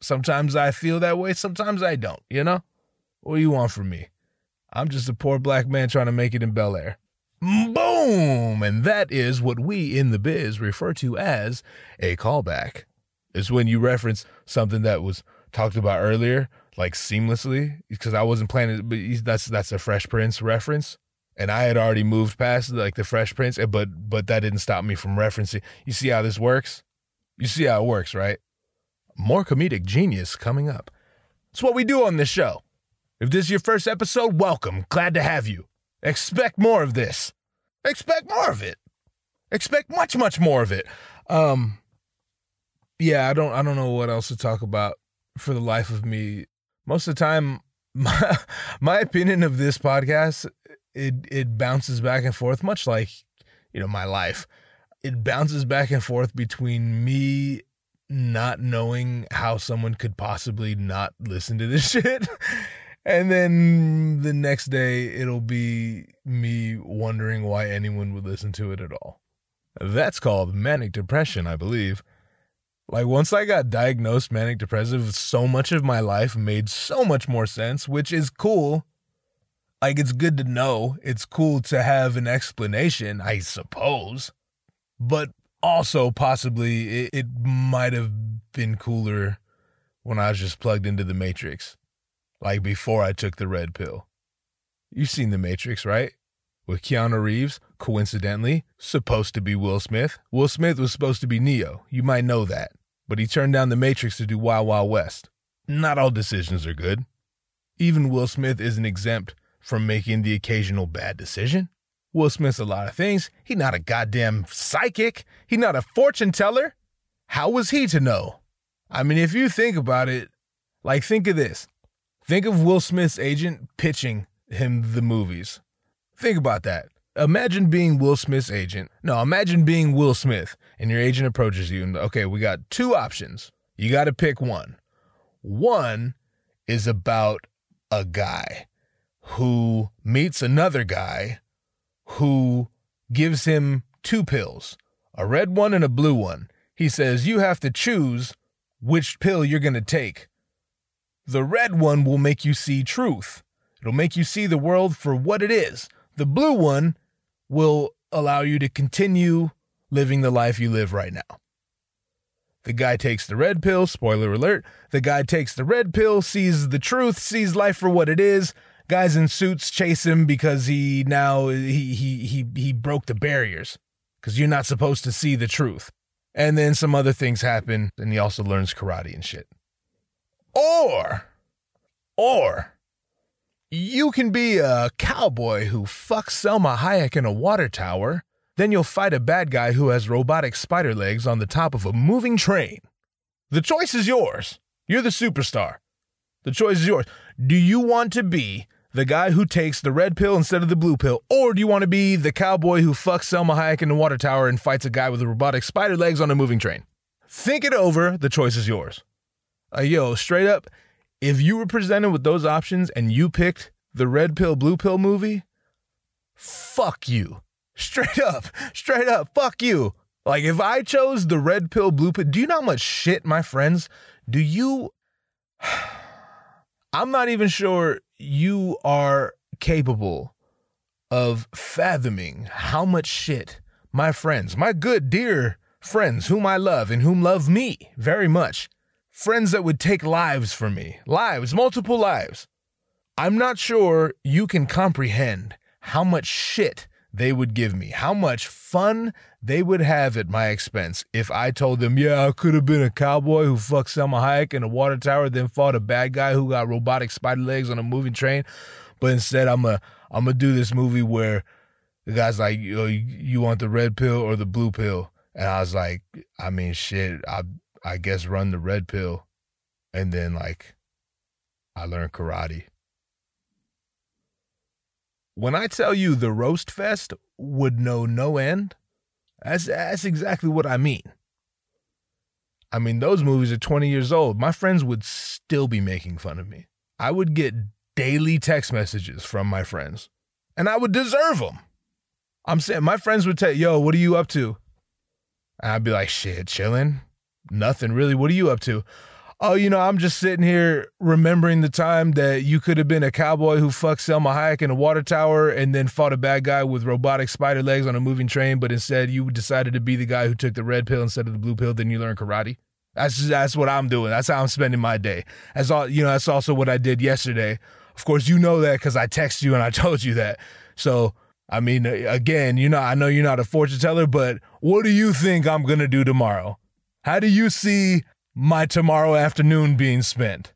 Sometimes I feel that way, sometimes I don't, you know? What do you want from me? I'm just a poor black man trying to make it in Bel Air. Boom! And that is what we in the biz refer to as a callback. It's when you reference something that was talked about earlier, like seamlessly, because I wasn't planning. But that's that's a Fresh Prince reference, and I had already moved past like the Fresh Prince, eh, but but that didn't stop me from referencing. You see how this works? You see how it works, right? More comedic genius coming up. It's what we do on this show. If this is your first episode, welcome. Glad to have you. Expect more of this. Expect more of it. Expect much, much more of it. Um, yeah, I don't, I don't know what else to talk about for the life of me. Most of the time, my, my opinion of this podcast, it, it bounces back and forth, much like, you know, my life. it bounces back and forth between me not knowing how someone could possibly not listen to this shit. And then the next day, it'll be me wondering why anyone would listen to it at all. That's called manic depression, I believe. Like, once I got diagnosed manic depressive, so much of my life made so much more sense, which is cool. Like, it's good to know. It's cool to have an explanation, I suppose. But also, possibly, it, it might have been cooler when I was just plugged into the Matrix, like before I took the red pill. You've seen The Matrix, right? With Keanu Reeves, coincidentally, supposed to be Will Smith. Will Smith was supposed to be Neo. You might know that. But he turned down The Matrix to do Wild Wild West. Not all decisions are good. Even Will Smith isn't exempt from making the occasional bad decision. Will Smith's a lot of things. He's not a goddamn psychic. He's not a fortune teller. How was he to know? I mean, if you think about it, like think of this. Think of Will Smith's agent pitching him the movies. Think about that. Imagine being Will Smith's agent. No, imagine being Will Smith and your agent approaches you and okay, we got two options. You got to pick one. One is about a guy who meets another guy who gives him two pills, a red one and a blue one. He says, You have to choose which pill you're going to take. The red one will make you see truth, it'll make you see the world for what it is. The blue one will allow you to continue living the life you live right now. The guy takes the red pill, spoiler alert. The guy takes the red pill, sees the truth, sees life for what it is. Guys in suits chase him because he now he he he he broke the barriers cuz you're not supposed to see the truth. And then some other things happen and he also learns karate and shit. Or or you can be a cowboy who fucks Salma Hayek in a water tower then you'll fight a bad guy who has robotic spider legs on the top of a moving train. The choice is yours. You're the superstar. The choice is yours. Do you want to be the guy who takes the red pill instead of the blue pill, or do you want to be the cowboy who fucks Salma Hayek in the water tower and fights a guy with robotic spider legs on a moving train? Think it over. The choice is yours. Uh, yo, straight up, if you were presented with those options and you picked the red pill, blue pill movie, fuck you. Straight up, straight up, fuck you. Like if I chose the red pill, blue pill, do you know how much shit, my friends? Do you? I'm not even sure you are capable of fathoming how much shit my friends, my good, dear friends, whom I love and whom love me very much, friends that would take lives for me, lives, multiple lives. I'm not sure you can comprehend how much shit they would give me, how much fun they would have at my expense if I told them, yeah, I could have been a cowboy who fucked Salma Hayek in a water tower, then fought a bad guy who got robotic spider legs on a moving train. But instead, I'm a I'm gonna do this movie where the guy's like, you, you want the red pill or the blue pill? And I was like, I mean, shit, I I guess run the red pill, and then like, I learned karate when I tell you the roast fest would know no end, that's that's exactly what I mean. I mean, those movies are 20 years old. My friends would still be making fun of me. I would get daily text messages from my friends, and I would deserve them. I'm saying my friends would tell, "Yo, what are you up to?" And I'd be like, "Shit, chilling, nothing really. What are you up to?" oh, you know, I'm just sitting here remembering the time that you could have been a cowboy who fucked Salma Hayek in a water tower and then fought a bad guy with robotic spider legs on a moving train, but instead you decided to be the guy who took the red pill instead of the blue pill. Then you learn karate. That's just, that's what I'm doing. That's how I'm spending my day. That's all. You know, that's also what I did yesterday. Of course, you know that because I texted you and I told you that. So. I mean, again, you know, I know you're not a fortune teller, but what do you think I'm to do tomorrow? How do you see my tomorrow afternoon being spent.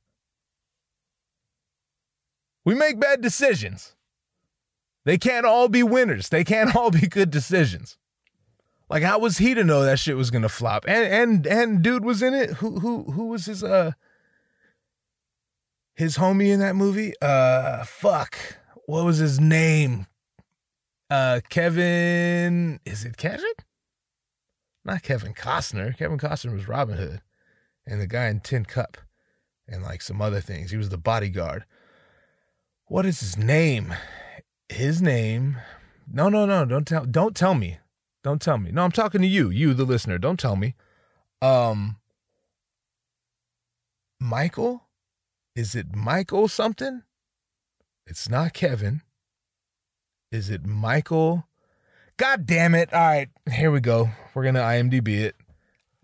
We make bad decisions. They can't all be winners. They can't all be good decisions. Like how was he to know that shit was gonna flop? And and and dude was in it. Who who who was his uh his homie in that movie? Uh fuck. What was his name? Uh Kevin is it Kevin? Not Kevin Costner. Kevin Costner was Robin Hood, and the guy in Tin Cup, and like some other things. He was the bodyguard. What is his name? His name. No, no, no. Don't tell. Don't tell me. Don't tell me. No, I'm talking to you, you, the listener. Don't tell me. Um, Michael. Is it Michael something? It's not Kevin. Is it Michael? God damn it. All right, here we go. We're to IMDb it.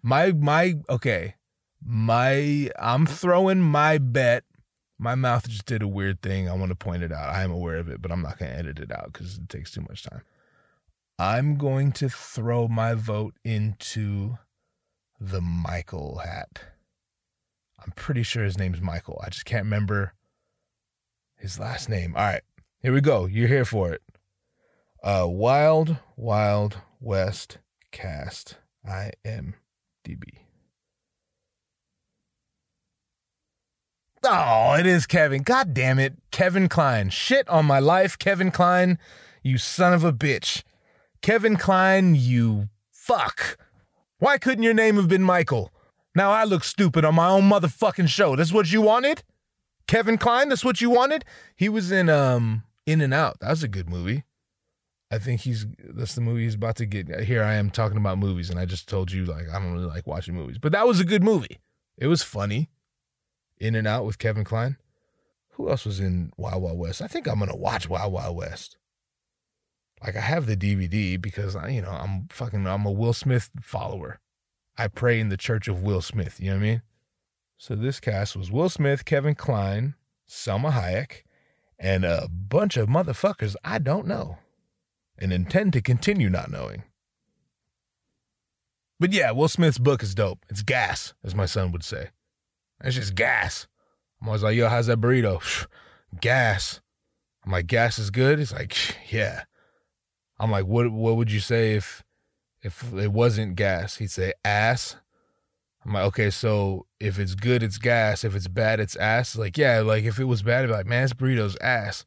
My my okay. My I'm throwing my bet. My mouth just did a weird thing. I want to point it out. I am aware of it, but I'm not to edit it out cuz it takes too much time. I'm going to throw my vote into the Michael hat. I'm pretty sure his name's Michael. I just can't remember his last name. All right, here we go. You're here for it. Uh, Wild Wild West cast. I M D B. Oh, it is Kevin. God damn it. Kevin Kline. Shit on my life, Kevin Kline. You son of a bitch. Kevin Kline, you fuck. Why couldn't your name have been Michael? Now I look stupid on my own motherfucking show. That's what you wanted? Kevin Kline, that's what you wanted? He was in um In and Out. That was a good movie. I think he's that's the movie he's about to get. Here I am talking about movies, and I just told you like I don't really like watching movies, but that was a good movie. It was funny. In and Out with Kevin Kline. Who else was in Wild Wild West? I think I'm gonna watch Wild Wild West. Like I have the DVD because I, you know, I'm fucking I'm a Will Smith follower. I pray in the church of Will Smith, you know what I mean? So this cast was Will Smith, Kevin Kline, Salma Hayek, and a bunch of motherfuckers I don't know and intend to continue not knowing. But yeah, Will Smith's book is dope. It's gas, as my son would say. It's just gas. I'm always like, yo, how's that burrito? gas. I'm like, gas is good? He's like, yeah. I'm like, what what would you say if if it wasn't gas? He'd say ass. I'm like, okay, so if it's good, it's gas. If it's bad, it's ass. Like, yeah, like if it was bad, I'd be like, man, this burrito's ass.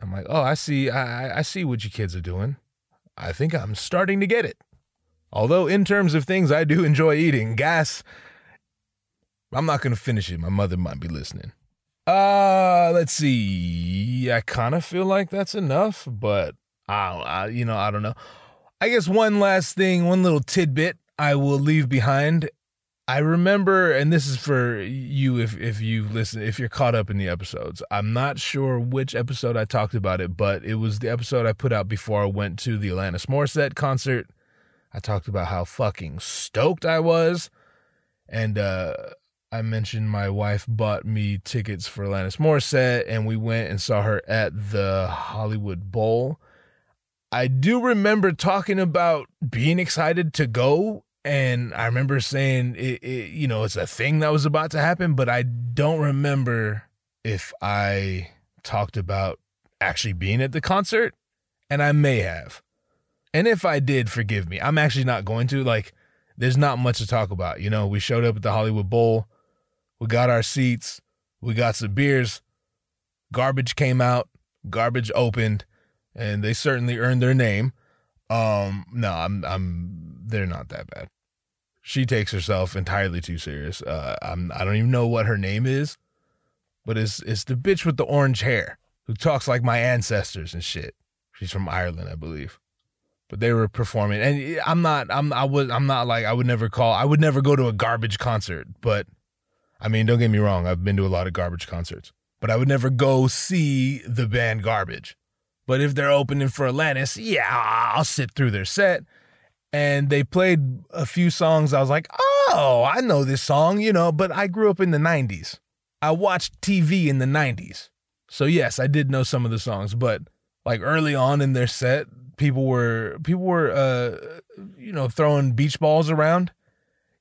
I'm like, oh, I see, I I see what you kids are doing. I think I'm starting to get it. Although in terms of things I do enjoy eating, gas. I'm not gonna finish it. My mother might be listening. Uh, let's see. I kind of feel like that's enough, but I, I, you know, I don't know. I guess one last thing, one little tidbit I will leave behind. I remember, and this is for you if if you listen, if you're caught up in the episodes. I'm not sure which episode I talked about it, but it was the episode I put out before I went to the Alanis Morissette concert. I talked about how fucking stoked I was, and uh, I mentioned my wife bought me tickets for Alanis Morissette, and we went and saw her at the Hollywood Bowl. I do remember talking about being excited to go and I remember saying it, it, you know, it's a thing that was about to happen, but I don't remember if I talked about actually being at the concert, and I may have. And if I did, forgive me. I'm actually not going to. Like, there's not much to talk about. You know, we showed up at the Hollywood Bowl, we got our seats, we got some beers, garbage came out, garbage opened, and they certainly earned their name. Um, no, I'm, I'm, they're not that bad she takes herself entirely too serious. Uh, I'm I don't even know what her name is, but it's it's the bitch with the orange hair who talks like my ancestors and shit. She's from Ireland, I believe. But they were performing, and I'm not. I'm. I was. I'm not like I would never call. I would never go to a garbage concert. But I mean, don't get me wrong. I've been to a lot of garbage concerts, but I would never go see the band Garbage. But if they're opening for Alanis, yeah, I'll sit through their set and they played a few songs. I was like, oh, I know this song, you know, but I grew up in the 90s. I watched TV in the 90s. So yes, I did know some of the songs, but like early on in their set, people were people were uh you know, throwing beach balls around.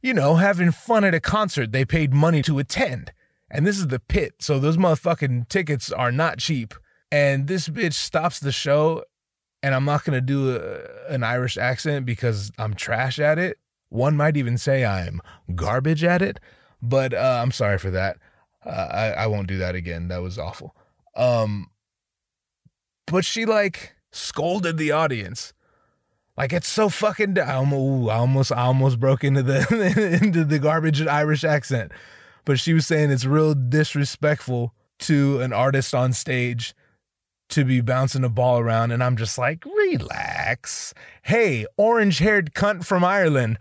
You know, having fun at a concert they paid money to attend. And this is the pit. So those motherfucking tickets are not cheap. And this bitch stops the show and I'm not going to do a, an Irish accent because I'm trash at it. One might even say I'm garbage at it, but uh, I'm sorry for that. Uh, I, I won't do that again. That was awful. Um, but she like scolded the audience. Like it's so fucking. Almost, I almost, I almost broke into the into the garbage Irish accent, but she was saying it's real disrespectful to an artist on stage to be bouncing a ball around, and I'm just like, relax. Hey, orange haired cunt from Ireland,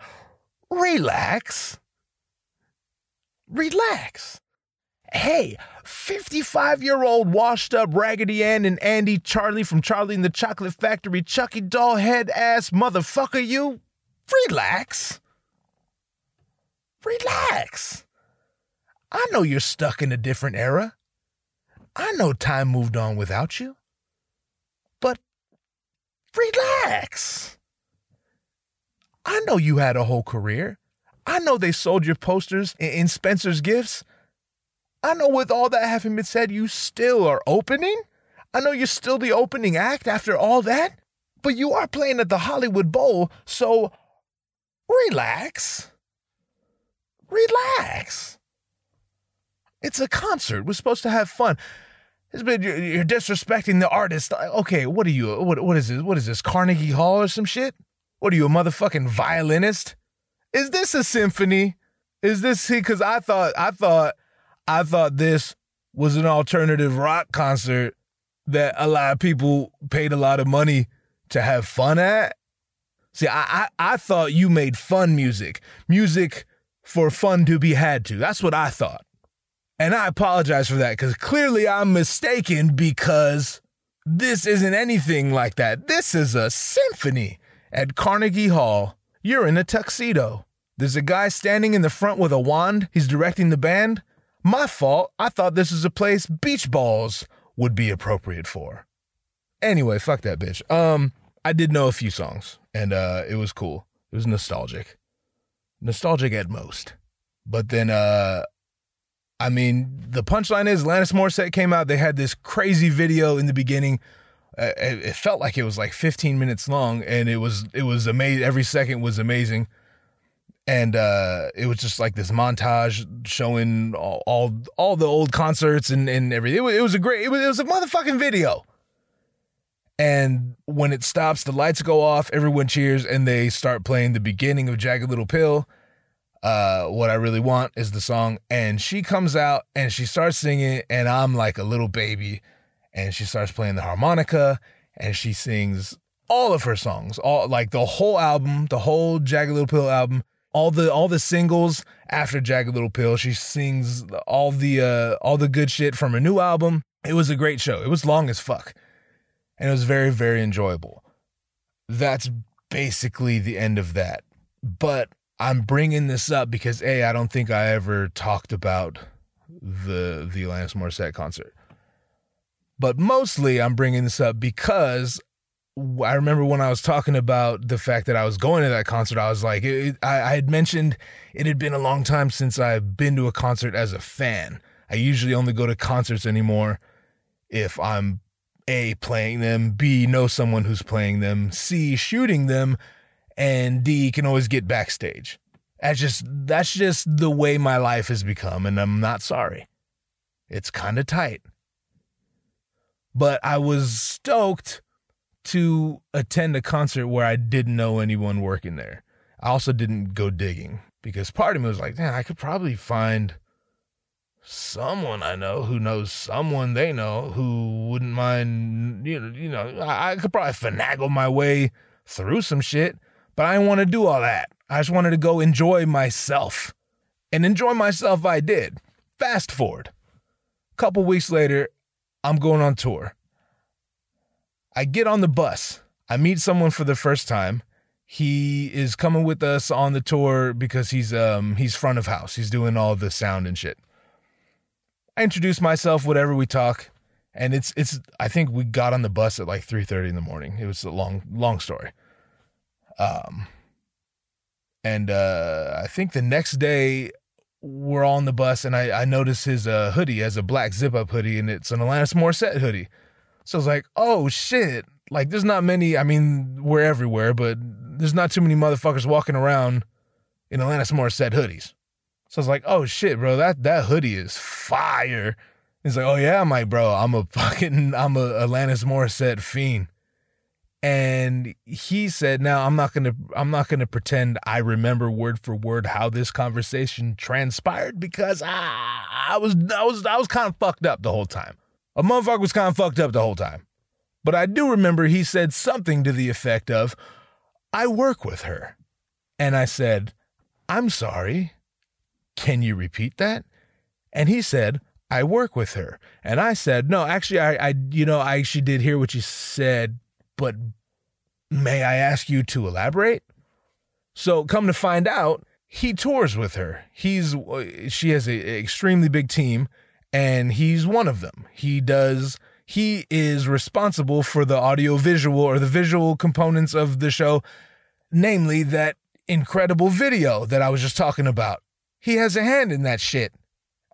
relax. Relax. Hey, 55 year old washed up Raggedy Ann and Andy Charlie from Charlie and the Chocolate Factory, Chucky doll head ass motherfucker, you. Relax. Relax. I know you're stuck in a different era. I know time moved on without you. But relax. I know you had a whole career. I know they sold your posters in Spencer's Gifts. I know with all that having been said, you still are opening. I know you're still the opening act after all that, but you are playing at the Hollywood Bowl, so relax. Relax. It's a concert. We're supposed to have fun. Been, you're, you're disrespecting the artist. Okay, what are you? What what is this? What is this? Carnegie Hall or some shit? What are you, a motherfucking violinist? Is this a symphony? Is this see because I thought I thought I thought this was an alternative rock concert that a lot of people paid a lot of money to have fun at. See, I, I, I thought you made fun music, music for fun to be had to. That's what I thought. And I apologize for that because clearly I'm mistaken because this isn't anything like that. This is a symphony at Carnegie Hall. You're in a tuxedo. There's a guy standing in the front with a wand. He's directing the band. My fault. I thought this was a place beach balls would be appropriate for. Anyway, fuck that bitch. Um, I did know a few songs, and uh, it was cool. It was nostalgic, nostalgic at most. But then, uh, I mean, the punchline is Alanis Morissette came out. They had this crazy video in the beginning. Uh, it felt like it was like 15 minutes long, and it was it was amazing. Every second was amazing and uh, it was just like this montage showing all all, all the old concerts and, and everything. It was, it was a great, it was, it was a motherfucking video. And when it stops, the lights go off, everyone cheers, and they start playing the beginning of Jagged Little Pill. Uh, what I really want is the song, and she comes out and she starts singing, and I'm like a little baby, and she starts playing the harmonica, and she sings all of her songs, all like the whole album, the whole Jagged Little Pill album all the all the singles after Jagged Little Pill. She sings all the uh, all the good shit from her new album. It was a great show. It was long as fuck, and it was very very enjoyable. That's basically the end of that. But I'm bringing this up because a I don't think I ever talked about the the Alanis Morissette concert. But mostly I'm bringing this up because I remember when I was talking about the fact that I was going to that concert, I was like, it, I, I, had mentioned it had been a long time since I've been to a concert as a fan. I usually only go to concerts anymore if I'm A, playing them, B, know someone who's playing them, C, shooting them, and D, can always get backstage. That's just, that's just the way my life has become, and I'm not sorry. It's kind of tight. But I was stoked to attend a concert where I didn't know anyone working there. I also didn't go digging because part of me was like, man, I could probably find someone I know who knows someone they know who wouldn't mind, you know, you know, I, I could probably finagle my way through some shit, but I didn't want to do all that. I just wanted to go enjoy myself. And enjoy myself I did. Fast forward. A couple weeks later, I'm going on tour. I get on the bus. I meet someone for the first time. He is coming with us on the tour because he's um he's front of house. He's doing all the sound and shit. I introduce myself, whatever we talk, and it's it's I think we got on the bus at like 3:30 in the morning. It was a long long story. Um and uh I think the next day we're on the bus and I, I notice his uh, hoodie as a black zip up hoodie and it's an Alanis Morissette hoodie. So I was like, oh shit. Like there's not many, I mean, we're everywhere, but there's not too many motherfuckers walking around in Alanis Morissette hoodies. So I was like, oh shit, bro, that that hoodie is fire. He's like, oh yeah, I'm like, bro, I'm a fucking, I'm a Alanis Morissette fiend. And he said, "Now I'm not gonna I'm not gonna pretend I remember word for word how this conversation transpired because I I was I was I was kind of fucked up the whole time. A motherfucker was kind of fucked up the whole time. But I do remember he said something to the effect of, "I work with her," and I said, "I'm sorry. Can you repeat that?" And he said, I work with her. And I said, no, actually, I, I, you know, I actually did hear what you said, but may I ask you to elaborate? So come to find out, he tours with her. He's, she has an extremely big team and he's one of them. He does, he is responsible for the audio visual or the visual components of the show, namely that incredible video that I was just talking about. He has a hand in that shit.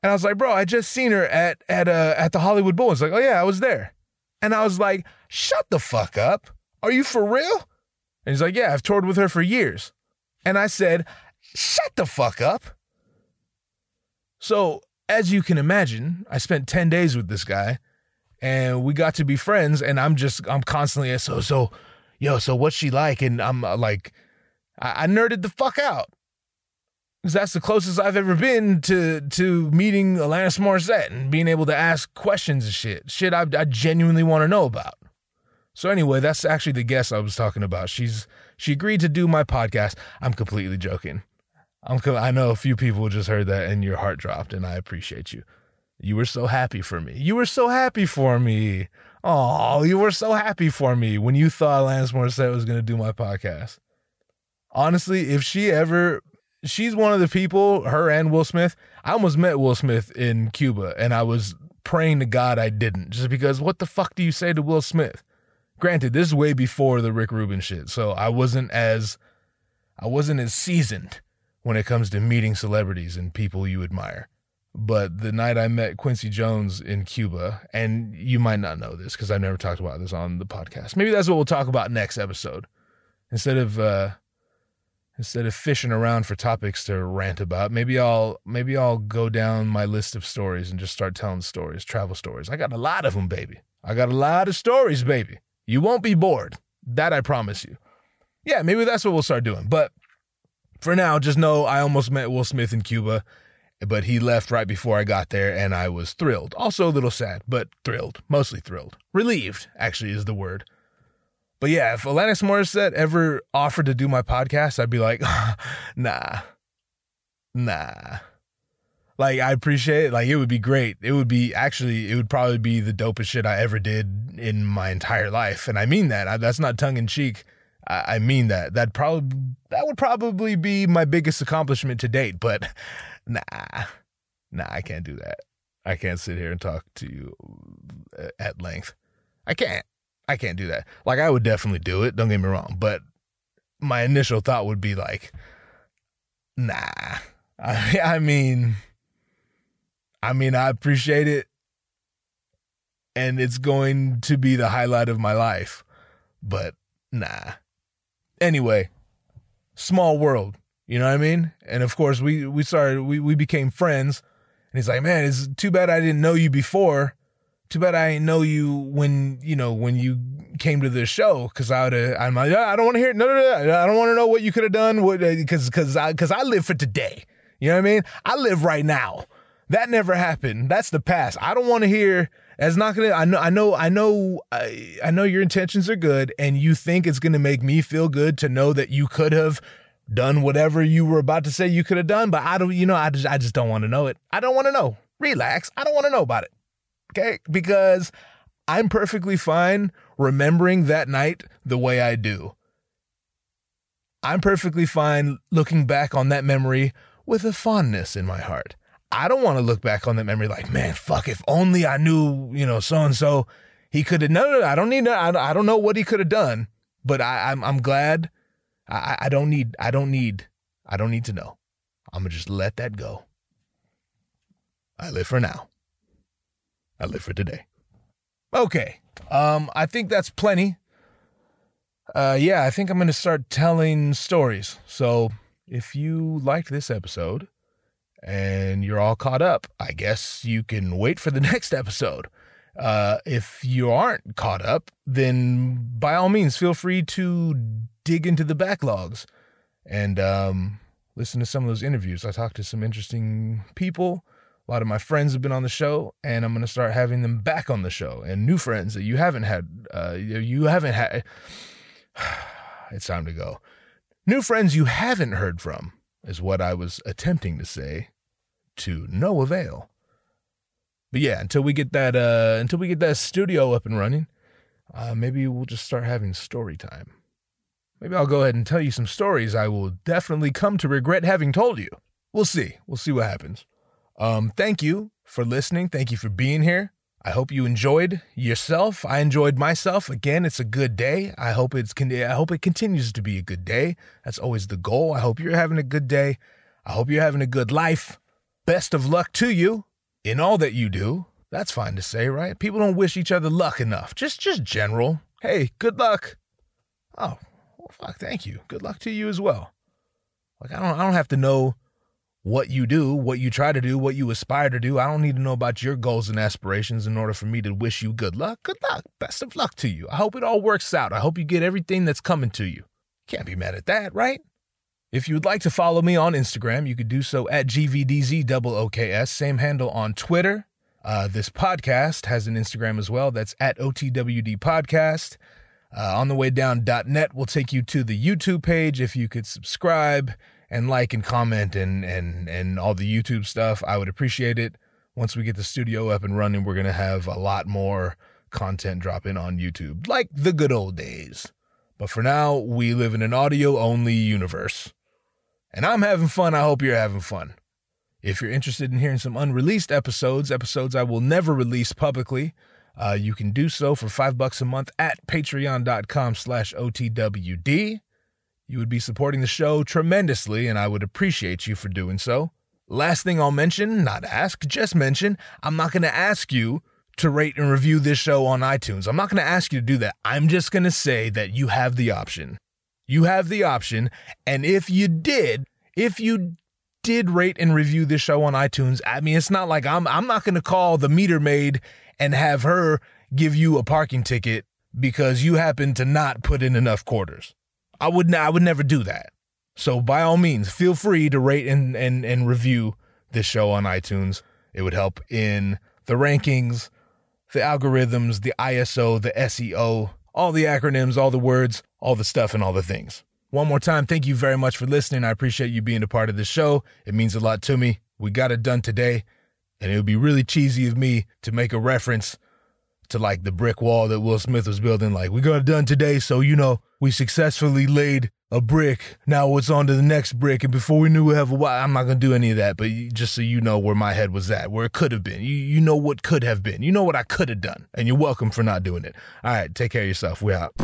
And I was like, bro, I just seen her at at uh at the Hollywood Bowl. It's like, oh yeah, I was there. And I was like, shut the fuck up. Are you for real? And he's like, yeah, I've toured with her for years. And I said, shut the fuck up. So as you can imagine, I spent 10 days with this guy and we got to be friends. And I'm just, I'm constantly, so, so, yo, so what's she like? And I'm uh, like, I, I nerded the fuck out because that's the closest I've ever been to to meeting Alanis Morissette and being able to ask questions and shit, shit I, I genuinely want to know about. So anyway, that's actually the guest I was talking about. She's she agreed to do my podcast. I'm completely joking. I'm I know a few people just heard that and your heart dropped, and I appreciate you. You were so happy for me. You were so happy for me. Oh, you were so happy for me when you thought Alanis Morissette was to do my podcast. Honestly, if she ever she's one of the people, her and Will Smith. I almost met Will Smith in Cuba and I was praying to God I didn't, just because what the fuck do you say to Will Smith? Granted, this is way before the Rick Rubin shit, so I wasn't as I wasn't as seasoned when it comes to meeting celebrities and people you admire. But the night I met Quincy Jones in Cuba, and you might not know this because I've never talked about this on the podcast. Maybe that's what we'll talk about next episode. Instead of uh, instead of fishing around for topics to rant about maybe i'll maybe i'll go down my list of stories and just start telling stories travel stories. I got a lot of them baby. I got a lot of stories baby. You won't be bored. That i promise you. Yeah maybe that's what we'll start doing. But for now just know i almost met will smith in cuba but he left right before i got there and i was thrilled. Also a little sad but thrilled. Mostly thrilled. Relieved actually is the word but yeah, if Alanis Morissette ever offered to do my podcast, I'd be like, nah, nah. Like I appreciate it. Like it would be great. It would be actually, it would probably be the dopest shit I ever did in my entire life, and I mean that. I, that's not tongue in cheek. I, I mean that. That probably that would probably be my biggest accomplishment to date. But nah, nah, I can't do that. I can't sit here and talk to you uh, at length. I can't. I can't do that. Like I would definitely do it, don't get me wrong, but my initial thought would be like nah. I, I mean I mean I appreciate it and it's going to be the highlight of my life, but nah. Anyway, small world, you know what I mean? And of course we we started we we became friends and he's like, "Man, it's too bad I didn't know you before." Too bad I didn't know you when you know when you came to the show because I would I'm like I don't want to hear it. no no no I don't want to know what you could have done what because uh, because I because I live for today. You know what I mean? I live right now. That never happened. That's the past. I don't want to hear that's not gonna I know I know I know I, I know your intentions are good and you think it's gonna make me feel good to know that you could have done whatever you were about to say you could have done but I don't you know I just I just don't want to know it. I don't want to know. Relax. I don't want to know about it Okay. Because I'm perfectly fine remembering that night the way I do. I'm perfectly fine looking back on that memory with a fondness in my heart. I don't want to look back on that memory like, man, fuck, if only I knew, you know, so and so, he could have. No, no, no, I don't need. I, I don't know what he could have done, but I, I'm, I'm glad. I, I don't need. I don't need. I don't need to know. I'm gonna just let that go. I live for now. I live for today. Okay. Um, I think that's plenty. Uh, yeah, I think I'm going to start telling stories. So if you liked this episode and you're all caught up, I guess you can wait for the next episode. Uh, if you aren't caught up, then by all means, feel free to dig into the backlogs and um, listen to some of those interviews. I talked to some interesting people. A lot of my friends have been on the show, and I'm going to start having them back on the show, and new friends that you haven't had. Uh, you haven't had. it's time to go. New friends you haven't heard from is what I was attempting to say, to no avail. But yeah, until we get that uh until we get that studio up and running, uh maybe we'll just start having story time. Maybe I'll go ahead and tell you some stories I will definitely come to regret having told you. We'll see. We'll see what happens. Um thank you for listening. Thank you for being here. I hope you enjoyed yourself. I enjoyed myself. Again, it's a good day. I hope it's I hope it continues to be a good day. That's always the goal. I hope you're having a good day. I hope you're having a good life. Best of luck to you in all that you do. That's fine to say, right? People don't wish each other luck enough. Just just general. Hey, good luck. Oh, well, fuck, thank you. Good luck to you as well. Like I don't I don't have to know what you do, what you try to do, what you aspire to do. I don't need to know about your goals and aspirations in order for me to wish you good luck. Good luck. Best of luck to you. I hope it all works out. I hope you get everything that's coming to you. Can't be mad at that, right? If you would like to follow me on Instagram, you could do so at GVDZOOKS, same handle on Twitter. Uh, this podcast has an Instagram as well. That's at OTWD Podcast. Uh, on the way down.net will take you to the YouTube page. If you could subscribe and like and comment and and and all the YouTube stuff, I would appreciate it. Once we get the studio up and running, we're gonna have a lot more content dropping on YouTube, like the good old days. But for now, we live in an audio only universe. And I'm having fun. I hope you're having fun. If you're interested in hearing some unreleased episodes, episodes I will never release publicly, uh, you can do so for five bucks a month at patreon.com slash OTWD. You would be supporting the show tremendously, and I would appreciate you for doing so. Last thing I'll mention, not ask, just mention, I'm not going to ask you to rate and review this show on iTunes. I'm not going to ask you to do that. I'm just going to say that you have the option. You have the option. And if you did, if you did rate and review this show on iTunes, I mean, it's not like I'm I'm not going to call the meter maid and have her give you a parking ticket because you happen to not put in enough quarters. I would I would never do that. So by all means, feel free to rate and and and review this show on iTunes. It would help in the rankings, the algorithms, the ISO, the SEO, all the acronyms, all the words, all the stuff, and all the things. One more time, thank you very much for listening. I appreciate you being a part of the show. It means a lot to me. We got it done today, and it would be really cheesy of me to make a reference to like the brick wall that Will Smith was building. Like, we got it done today, so you know, we successfully laid a brick. Now it's on to the next brick. And before we knew we have a while, I'm not to do any of that, but just so you know where my head was at, where it could have been. You, you know what could have been. You know what I could have done. And you're welcome for not doing it. All right, take care of yourself. We out.